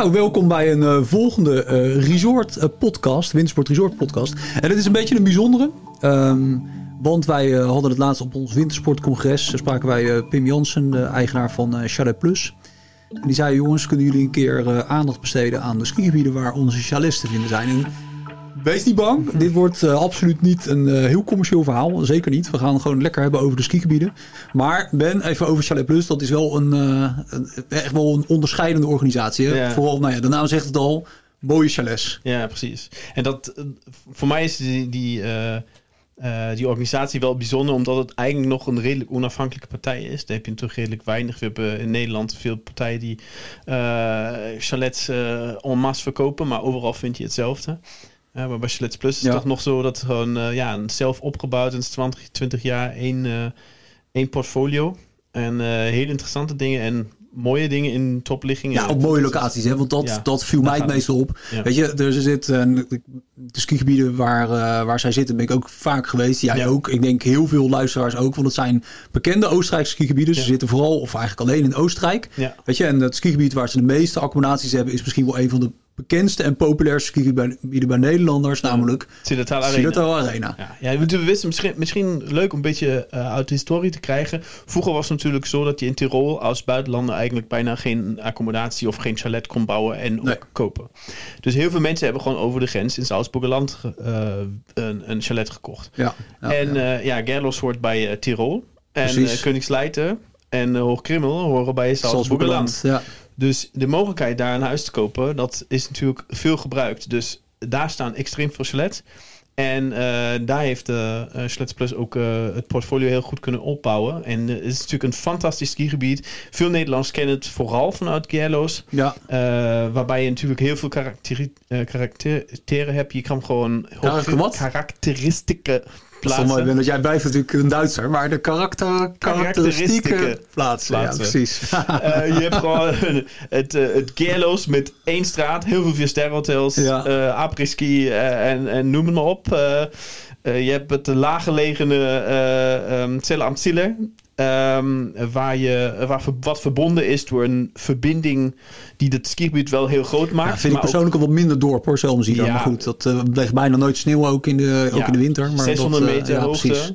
Nou, welkom bij een uh, volgende uh, resort uh, podcast, Wintersport Resort podcast. En het is een beetje een bijzondere, um, want wij hadden het laatst op ons wintersportcongres, spraken wij Pim Jansen, eigenaar van Chalet Plus. En die zei, jongens, kunnen jullie een keer aandacht besteden aan de skigebieden waar onze chalets te vinden zijn? Wees niet bang. Dit wordt uh, absoluut niet een uh, heel commercieel verhaal. Zeker niet. We gaan gewoon lekker hebben over de skigebieden. Maar Ben, even over Chalet Plus. Dat is wel een, uh, een echt wel een onderscheidende organisatie. Ja. Vooral, nou ja, de naam zegt het al. Mooie chalets. Ja, precies. En dat, voor mij is die, die, die organisatie wel bijzonder. Omdat het eigenlijk nog een redelijk onafhankelijke partij is. Daar heb je natuurlijk redelijk weinig. We hebben in Nederland veel partijen die chalets en masse verkopen. Maar overal vind je hetzelfde. Ja, maar bij Schlitz Plus is het toch nog zo dat gewoon uh, ja, zelf opgebouwd in 20, 20 jaar één, uh, één portfolio. En uh, hele interessante dingen en mooie dingen in topligging. Ja, op mooie locaties, hè? want dat, ja, dat viel mij het meestal op. Ja. Weet je, er zit de skigebieden waar, waar zij zitten, ben ik ook vaak geweest. Jij ja. ook. Ik denk heel veel luisteraars ook, want het zijn bekende Oostenrijkse skigebieden. Ze zitten vooral, of eigenlijk alleen in Oostenrijk. Weet je, en het skigebied waar ze de meeste accommodaties hebben, is misschien wel een van de bekendste en populairste skigebieden bij Nederlanders, namelijk Sidertal Arena. Arena. Ja, ja, we wisten misschien, misschien leuk om een beetje uh, uit de historie te krijgen. Vroeger was het natuurlijk zo dat je in Tirol als buitenlander eigenlijk bijna geen accommodatie of geen chalet kon bouwen en ook kopen. Dus heel veel mensen hebben gewoon over de grens in Salzburgerland uh, een, een, chalet gekocht. Ja, ja en ja, uh, ja Gerlos hoort bij Tirol. En uh, Koningsleiten en Hoogkrimmel horen bij Salzburgerland. Ja. Dus de mogelijkheid daar een huis te kopen, dat is natuurlijk veel gebruikt. Dus daar staan extreem veel chalet. En uh, daar heeft uh, Schlets Plus ook uh, het portfolio heel goed kunnen opbouwen. En het is natuurlijk een fantastisch skigebied. Veel Nederlanders kennen het vooral vanuit Gerlo's. Ja. waarbij je natuurlijk heel veel karakteren hebt. Je kan gewoon karakteristieke plaatsen. Dat is dat jij blijft natuurlijk een Duitser, maar de karakter, karakteristieke plaatsen. Ja, precies. uh, je hebt gewoon het, uh, het Gerlos met één straat, heel veel vier-sterrenhotels, ja. uh, apres-ski en, en noem het maar op. je hebt het laaggelegene uh, um, Zelle am Ziller. Um, waar, je, waar wat verbonden is door een verbinding die het skigebied wel heel groot maakt. Ja, vind ik persoonlijk ook, wat minder dorp hoor, zelfs Ja, maar goed, dat uh, bijna nooit sneeuw ook in de, ook in de winter. Maar 600 dat, uh, meter hoogte. Precies.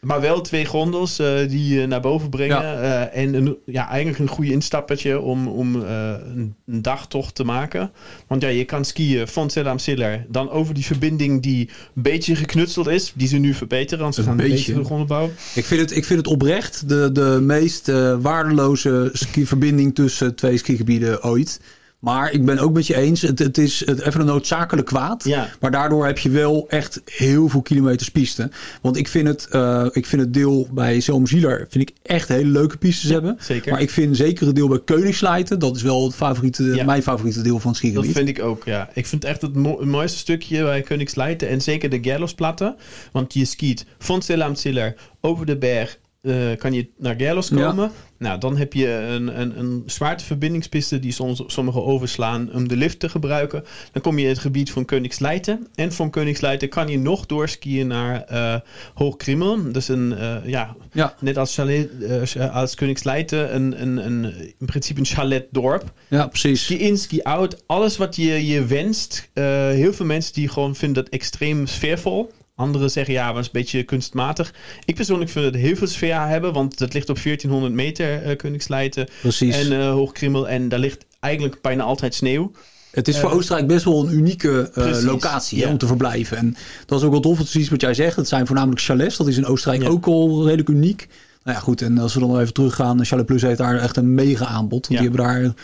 Maar wel twee gondels uh, die je naar boven brengen. Ja. Uh, en een, ja, eigenlijk een goede instappertje om, om uh, een, een, dagtocht te maken. Want ja, je kan skiën van Selam Siller. Dan over die verbinding die een beetje geknutseld is. Die ze nu verbeteren. Want ze gaan een beetje de grond bouwen. Ik vind het, ik vind het oprecht de, de meest waardeloze skiverbinding tussen twee skigebieden ooit. Maar ik ben ook met je eens, het, het is even een noodzakelijk kwaad. Ja. Maar daardoor heb je wel echt heel veel kilometers piste. Want ik vind het, uh, ik vind het deel bij Zieler vind ik echt hele leuke pistes ja, hebben. Zeker. Maar ik vind zeker het deel bij Koningsleiten, dat is wel het favoriete, ja. mijn favoriete deel van het skigebied. Dat vind ik ook, ja. Ik vind echt het, mo het mooiste stukje bij Koningsleiten en zeker de Gerlosplatte. Want je skiet van Selam Ziller over de berg uh, kan je naar Gerlos komen. Ja. Nou, dan heb je een, een, een zwaarteverbindingspiste die soms sommigen overslaan om de lift te gebruiken. Dan kom je in het gebied van Koningsleiten. En van Koningsleiten kan je nog doorskiën naar uh, Hoogkrimmel. Dus een, uh, ja, ja, net als, chalet, uh, als Koningsleiten, een, een, een, in principe een chaletdorp. Ja, precies. Ski in, ski out. Alles wat je, je wenst. heel veel mensen die gewoon vinden dat extreem sfeervol. Anderen zeggen ja, was een beetje kunstmatig. Ik persoonlijk vind het heel veel sfeer hebben, want het ligt op 1400 meter uh, Koningsleiten Precies. en uh, Hoogkrimmel. En daar ligt eigenlijk bijna altijd sneeuw. Het is voor uh, Oostenrijk best wel een unieke uh, locatie ja. hè, om te verblijven. En dat is ook wel tof, precies wat jij zegt. Het zijn voornamelijk chalets. Dat is in Oostenrijk ja. ook al redelijk uniek. Nou ja, goed. En als we dan even teruggaan. Chalet Plus heeft daar echt een mega aanbod. Ja. die hebben daar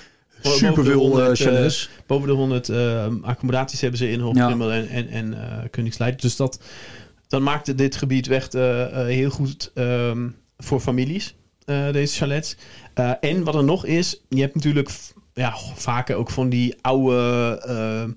superveel uh, chalets. boven de 100 uh, accommodaties hebben ze in Hoogkrimmel ja. en, en, en Koningsleid. Dus dat, dat maakte dit gebied echt heel goed um, voor families, deze chalets. en wat er nog is, je hebt natuurlijk ja, vaker ook van die oude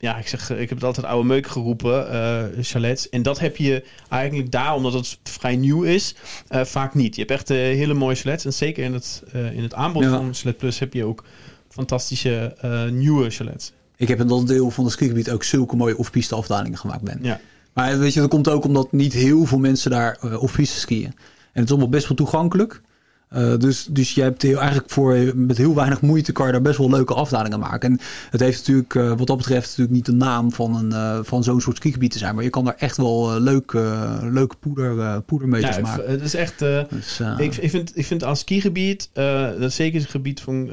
ja, ik zeg, ik heb het altijd oude meuk geroepen, uh, chalets. En dat heb je eigenlijk daar, omdat het vrij nieuw is, uh, vaak niet. Je hebt echt uh, hele mooie chalets. En zeker in het, in het aanbod ja. van Chalet Plus heb je ook fantastische uh, nieuwe chalets. Ik heb in dat deel van het skigebied ook zulke mooie off-piste afdalingen gemaakt ben. Ja. Maar weet je, dat komt ook omdat niet heel veel mensen daar uh, off-piste skiën. En het is allemaal best wel toegankelijk. Uh, dus, dus je hebt heel, eigenlijk voor met heel weinig moeite kan je daar best wel leuke afdalingen maken. En het heeft natuurlijk, uh, wat dat betreft, natuurlijk niet de naam van, een, uh, van zo'n soort skigebied te zijn. Maar je kan daar echt wel leuke, leuke poeder, poedermeters ja, maken. Het is echt. Dus, ik, ik, vind, ik vind als skigebied, dat is zeker het gebied van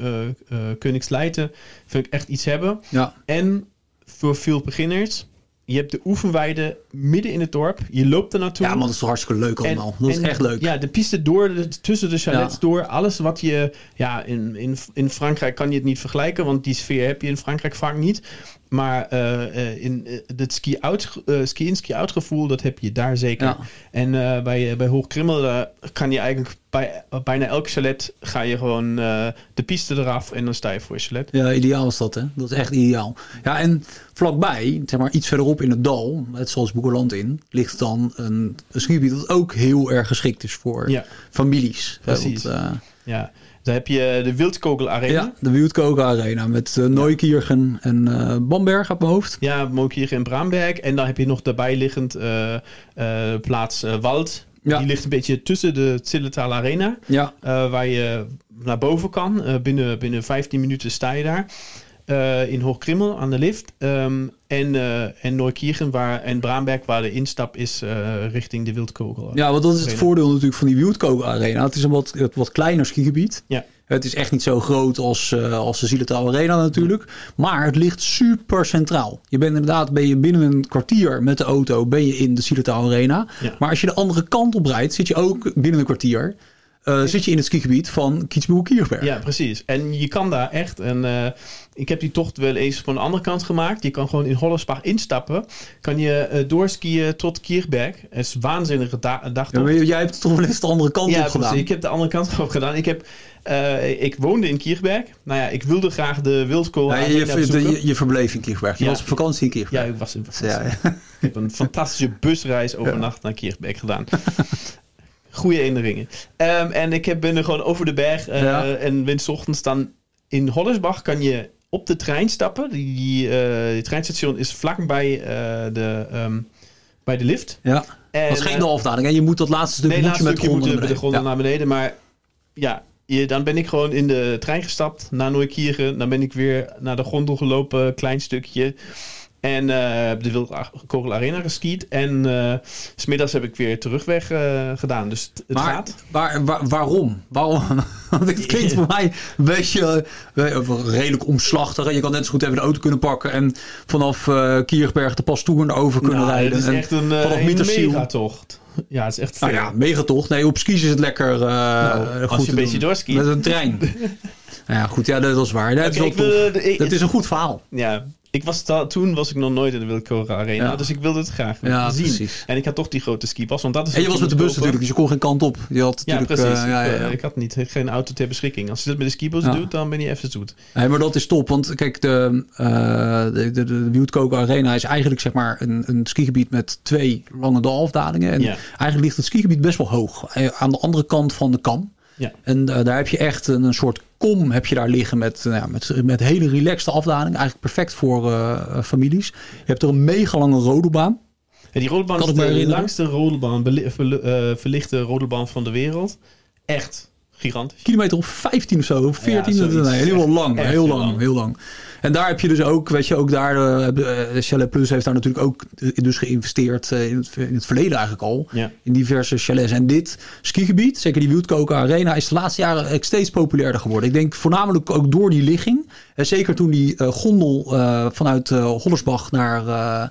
Koningsleiten, vind ik echt iets hebben. Ja. En voor veel beginners je hebt de oefenweide midden in het dorp. Je loopt er naartoe. Ja, maar dat is hartstikke leuk allemaal. dat is echt leuk. Ja, de piste door, de, tussen de chalets door. Alles wat je... Ja, in, in, in Frankrijk kan je het niet vergelijken. Want die sfeer heb je in Frankrijk vaak niet. Maar uh, in uh, het ski-out uh, ski ski -out gevoel, dat heb je daar zeker. Ja. En bij, bij Hoogkrimmel kan je eigenlijk bij bijna elk chalet ga je gewoon de piste eraf en dan sta je voor je chalet. Ja, ideaal is dat hè. Dat is echt ideaal. Ja, en vlakbij, zeg maar iets verderop in het dal, net zoals Boekerland in, ligt dan een, een skigebied dat ook heel erg geschikt is voor ja. families. Precies. Want, ja. Dan heb je de Wildkogel Arena. Ja, de Wildkogel Arena met uh, Neukirchen en uh, Bamberg op mijn hoofd. Ja, Neukirchen en Bramberg. En dan heb je nog daarbij liggend uh, plaats Wald. Ja. Die ligt een beetje tussen de Zillertal Arena. Ja. waar je naar boven kan. binnen, binnen 15 minuten sta je daar. Uh, in Hoogkrimmel aan de lift. Um, en, uh, en Neukirchen waar, en Braamberg waar de instap is uh, richting de Wildkogel. Ja, want dat is het voordeel natuurlijk van die Wildkogel Arena. Het is een wat, wat kleiner skigebied. Ja. Het is echt niet zo groot als, als de Zielentaal Arena natuurlijk. Maar het ligt super centraal. Je bent inderdaad ben je binnen een kwartier met de auto ben je in de Zielentaal Arena. Ja. Maar als je de andere kant op rijdt, zit je ook binnen een kwartier. Uh, zit je in het skigebied van Kietsboer-Kierberg. Ja, precies. En je kan daar echt, en uh, ik heb die tocht wel eens van de andere kant gemaakt. Je kan gewoon in Hollersbach instappen. Kan je uh, doorskiën tot Kierberg. Het is een waanzinnige da dag. Ja, jij hebt toch wel eens de andere kant ja, op gedaan? ik heb de andere kant op gedaan. Ik, heb, ik woonde in Kierberg. Nou ja, ik wilde graag de Wildkool ja, je, je, je, verbleef in Kierberg. Je was op vakantie in Kierberg. Ja, ik was in vakantie. Ja, ik heb een fantastische busreis overnacht naar Kierberg gedaan. Goede herinneringen. Um, en ik heb, ben er gewoon over de berg. Uh, ja. En winstochtends dan in Hollersbach kan je op de trein stappen. Die, uh, die treinstation is vlakbij uh, de, um, bij de lift. Ja, en, dat is geen dolfdaling. En je moet dat laatste stuk nee, moet je met de moet de grond ja. naar beneden. Maar ja, je, dan ben ik gewoon in de trein gestapt naar Nooikiergen. Dan ben ik weer naar de gondel gelopen, klein stukje. En uh, de Wildkogel Arena geskiet. En uh, smiddags heb ik weer terugweg uh, gedaan. Dus het maar, gaat. Waar, waar, waarom? waarom? Want het klinkt voor mij een beetje redelijk omslachtig. En je kan net zo goed even de auto kunnen pakken. En vanaf uh, Kierberg de Pastoer over kunnen nou, rijden. Het is echt een, een megatocht. Ja, het is echt veel. Nou ja, megatocht. Nee, op skis is het lekker nou, goed Als je een beetje doorskiet. Met een trein. ja, goed. Ja, dat is waar. Dat, okay, is, wil, ik, dat is een goed verhaal. Ja, ik was toen was ik nog nooit in de Wilkora Arena. Ja. Dus ik wilde het graag ja, zien. Precies. En ik had toch die grote skipas. Want dat is en je was met de bus natuurlijk, dus je kon geen kant op. Je had ja, precies. Uh, ja, ja, ik had niet, geen auto ter beschikking. Als je dat met de skibus doet, dan ben je even zoet. Maar dat is top. Want kijk, de, uh, de, de, de Arena is eigenlijk zeg maar een, een skigebied met twee lange dalafdalingen. En eigenlijk ligt het skigebied best wel hoog. Eh, aan de andere kant van de kam. Ja. En uh, daar heb je echt een, een, soort kom heb je daar liggen met, nou ja, met, met hele relaxte afdaling. Eigenlijk perfect voor uh, families. Je hebt er een mega lange rodelbaan. En die rodelbaan is de langste rodelbaan, verlichte rodelbaan van de wereld. Echt gigantisch. Kilometer of 15 of zo, 14. Ja, nee, heel lang, heel lang, lang, heel lang. En daar heb je dus ook, weet je, ook daar, uh, Chalet Plus heeft daar natuurlijk ook dus geïnvesteerd in, het, in het verleden eigenlijk al. Ja. In diverse chalets. En dit skigebied, zeker die Wildkoken Arena, is de laatste jaren steeds populairder geworden. Ik denk voornamelijk ook door die ligging. En zeker toen die uh, gondel vanuit Hollersbach naar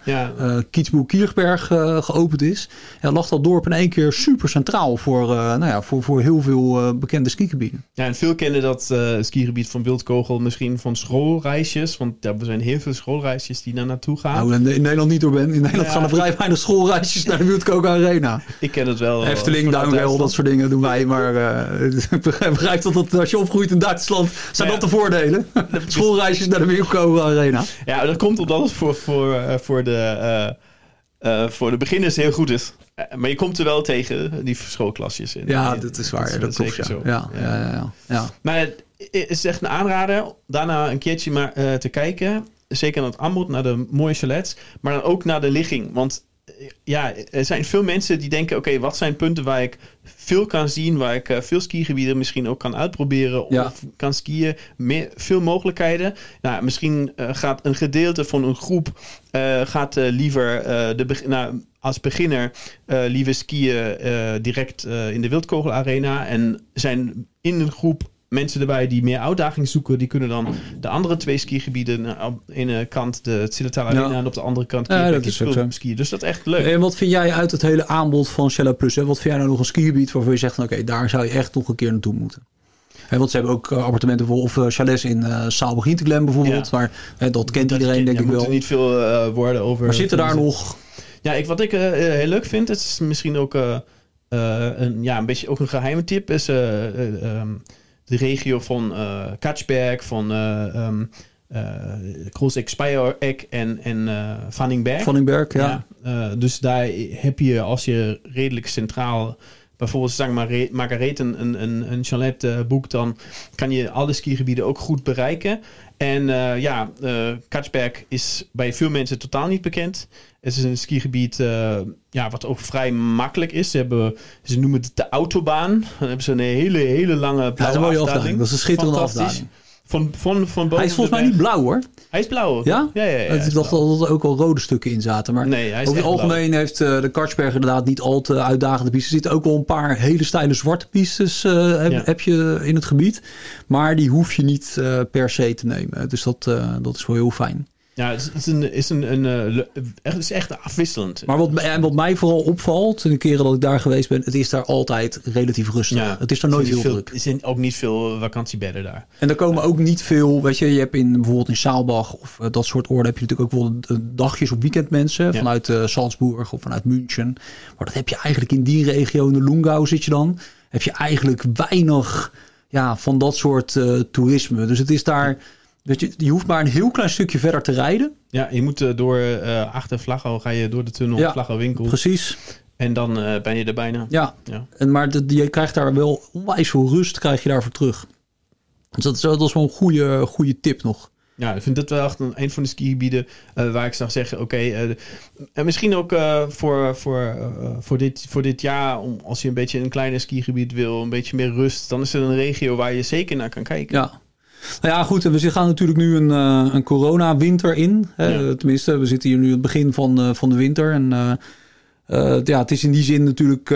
ja. Kietsboer-Kierberg geopend is, lag dat dorp in één keer super centraal voor, nou ja, voor, voor heel veel bekende skigebieden. Ja, en veel kennen dat skigebied van Wildkogel misschien van schoolreisjes want ja, er zijn heel veel schoolreisjes die daar naartoe gaan. Nou, in, Nederland niet door ben. In Nederland gaan er vrij weinig schoolreisjes naar de Wildkoken Arena. Ik ken het wel. Efteling, Duinwel, dat soort dingen doen wij. Maar ik begrijp dat, dat als je opgroeit in Duitsland, zijn dat de voordelen. Schoolreisjes naar de Wildkoken Arena. Ja, dat komt omdat het voor, voor, uh, voor de... Uh, voor de beginners heel goed is. Maar je komt er wel tegen, die schoolklasjes. In, ja, dat is waar. Dat, dat, dat klopt, ja. Ja, ja. Ja, ja, ja, Maar is echt een aanrader. Daarna een keertje maar uh, te kijken. Zeker naar het aanbod, naar de mooie chalets. Maar dan ook naar de ligging. Want ja, er zijn veel mensen die denken: oké, wat zijn punten waar ik veel kan zien, waar ik uh, veel skigebieden misschien ook kan uitproberen of kan skiën, meer, veel mogelijkheden. Nou, misschien uh, gaat een gedeelte van een groep uh, gaat liever de nou, als beginner liever skiën direct in de Wildkogelarena en zijn in een groep mensen erbij die meer uitdaging zoeken, die kunnen dan de andere twee skigebieden op de ene kant de Zillertal Arena en op de andere kant ja, dat is skiën. Dus dat is echt leuk. En wat vind jij uit het hele aanbod van Shella Plus? Hè? Wat vind jij nou nog een skigebied waarvan je zegt, oké, daar zou je echt nog een keer naartoe moeten? Want ze hebben ook uh, appartementen of uh, chalets in uh, bijvoorbeeld. Ja. Maar dat kent dat iedereen denk ik wel. Er niet veel woorden over. Maar zitten daar nog... Ja, ik, wat ik heel leuk vind, het is misschien ook een, ja, een beetje ook een geheime tip, is... Um, de regio van uh, Katsberg, van uh, um, uh, en, en uh, Vanningberg. Vanningberg, ja. ja dus daar heb je, als je redelijk centraal bijvoorbeeld zeg maar Margaret een, een, een chalet uh, boekt, dan kan je alle skigebieden ook goed bereiken. En uh, ja, uh, Katsberg is bij veel mensen totaal niet bekend. Het is een skigebied uh, ja, wat ook vrij makkelijk is. Ze, hebben, ze noemen het de autobaan. Dan hebben ze een hele, hele lange blauwe ja, dat afdaling. Dat is een schitterende afdaling. Van, van, van hij is volgens mij niet blauw hoor. Hij is blauw. Ja? Ja, ja, ja. Is dacht dat er ook al rode stukken in zaten. Maar nee, hij is over het algemeen heeft uh, de Kartsberg inderdaad niet al te uitdagende pistes. Er zitten ook wel een paar hele steile zwarte pistes uh, heb, heb, je in het gebied. Maar die hoef je niet uh, per se te nemen. Dus dat, dat is wel heel fijn. Ja, het is, een, is een, een, eh, het is echt afwisselend. Maar wat, en wat mij vooral opvalt, de keren dat ik daar geweest ben, het is daar altijd relatief rustig. Ja, het is daar nooit heel veel, druk. Er zijn ook niet veel vakantiebedden daar. En er komen ook niet veel, weet je, je hebt in bijvoorbeeld in Saalbach of uh, dat soort oorden heb je natuurlijk ook wel dagjes op weekendmensen vanuit uh, Salzburg of vanuit München. Maar dat heb je eigenlijk in die regio, in de Lungau zit je dan, heb je eigenlijk weinig ja, van dat soort uh, toerisme. Dus het is daar dus je, je hoeft maar een heel klein stukje verder te rijden. Ja, je moet uh, door uh, achter Vlaggo ga je door de tunnel ja, Vlaggo winkel. Precies. En dan uh, ben je er bijna. Ja, ja. En, maar de, je krijgt daar wel onwijs veel rust krijg je daarvoor terug. Dus dat is, dat is wel een goede, goede tip nog. Ja, ik vind dat wel echt een, een van de skigebieden uh, waar ik zou zeggen, oké, okay, uh, en misschien ook uh, voor, voor, voor, dit, voor dit jaar, om, als je een beetje een kleiner skigebied wil, een beetje meer rust, dan is het een regio waar je zeker naar kan kijken. Ja, nou ja, goed. We gaan natuurlijk nu een, uh, een corona-winter in. Hè? Tenminste, we zitten hier nu het begin van, uh, van de winter. En uh, ja, het is in die zin natuurlijk,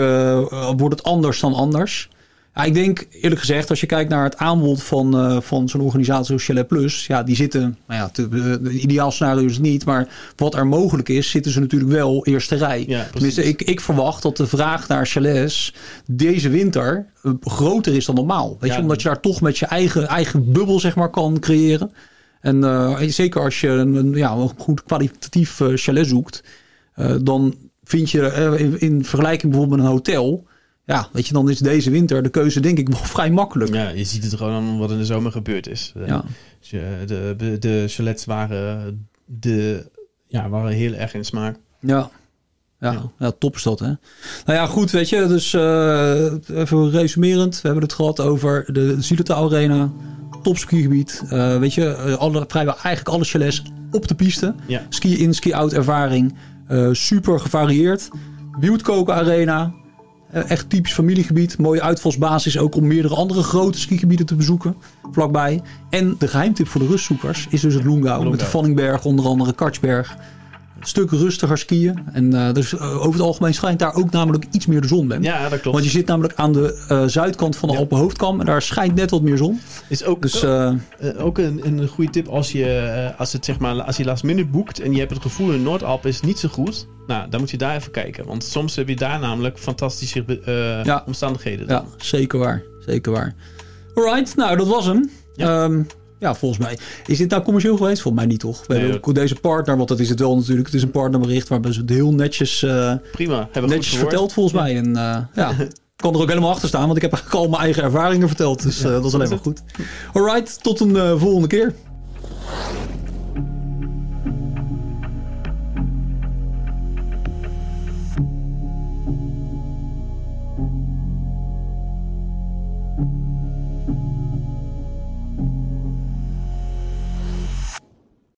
wordt het anders dan anders. Ja, ik denk eerlijk gezegd, als je kijkt naar het aanbod van, uh, van zo'n organisatie zoals Chalet Plus, ja, die zitten, nou ja, te, de ideaal scenario is het niet, maar wat er mogelijk is, zitten ze natuurlijk wel eerste rij. Ja, Tenminste, ik, ik verwacht dat de vraag naar chalets deze winter uh, groter is dan normaal. Weet ja, je, omdat je daar toch met je eigen, eigen bubbel, zeg maar, kan creëren. En uh, zeker als je een, ja, een goed kwalitatief chalet zoekt, dan vind je in, in vergelijking bijvoorbeeld met een hotel ja, weet je, dan is deze winter de keuze denk ik wel vrij makkelijk. Ja, je ziet het gewoon aan wat in de zomer gebeurd is. Ja. Dus, de, de, de chalets waren, de, ja, waren heel erg in smaak. Ja. Ja, ja. top is dat, hè? Nou ja, goed, weet je, dus uh, even resumerend. We hebben het gehad over de Zilita Arena, topskigebied. Uh, weet je, alle, vrijwel eigenlijk alle chalets op de piste. Ja. Ski-in, ski-out ervaring. Uh, super gevarieerd. Wildkoken Arena, eh, echt typisch familiegebied. Mooie uitvalsbasis ook om meerdere andere grote skigebieden te bezoeken. Vlakbij. En de geheimtip voor de rustzoekers is dus het Lungau. Met de Vanningberg, onder andere Kartsberg. Stuk rustiger skiën. En uh, dus uh, over het algemeen schijnt daar ook namelijk iets meer de zon. Ben. Ja, dat klopt. Want je zit namelijk aan de uh, zuidkant van de ja. Alpenhoofdkam. En daar schijnt net wat meer zon. Is ook, dus, ook een, een goede tip als je, als, het, zeg maar, als je last minute boekt. En je hebt het gevoel in Noordalp is niet zo goed nou, dan moet je daar even kijken. Want soms heb je daar namelijk fantastische ja. omstandigheden. Dan. Ja, zeker waar. Zeker waar. Alright, nou dat was hem. Ja. Um, ja, volgens mij. Is dit nou commercieel geweest? Volgens mij niet, toch? We nee, hebben ook deze partner, want dat is het wel natuurlijk. Het is een partnerbericht waarbij ze het heel netjes, uh, Prima, hebben netjes verteld, volgens mij. En uh, ja, ik kan er ook helemaal achter staan, want ik heb eigenlijk al mijn eigen ervaringen verteld. Dus uh, dat is alleen maar goed. Alright, tot een volgende keer.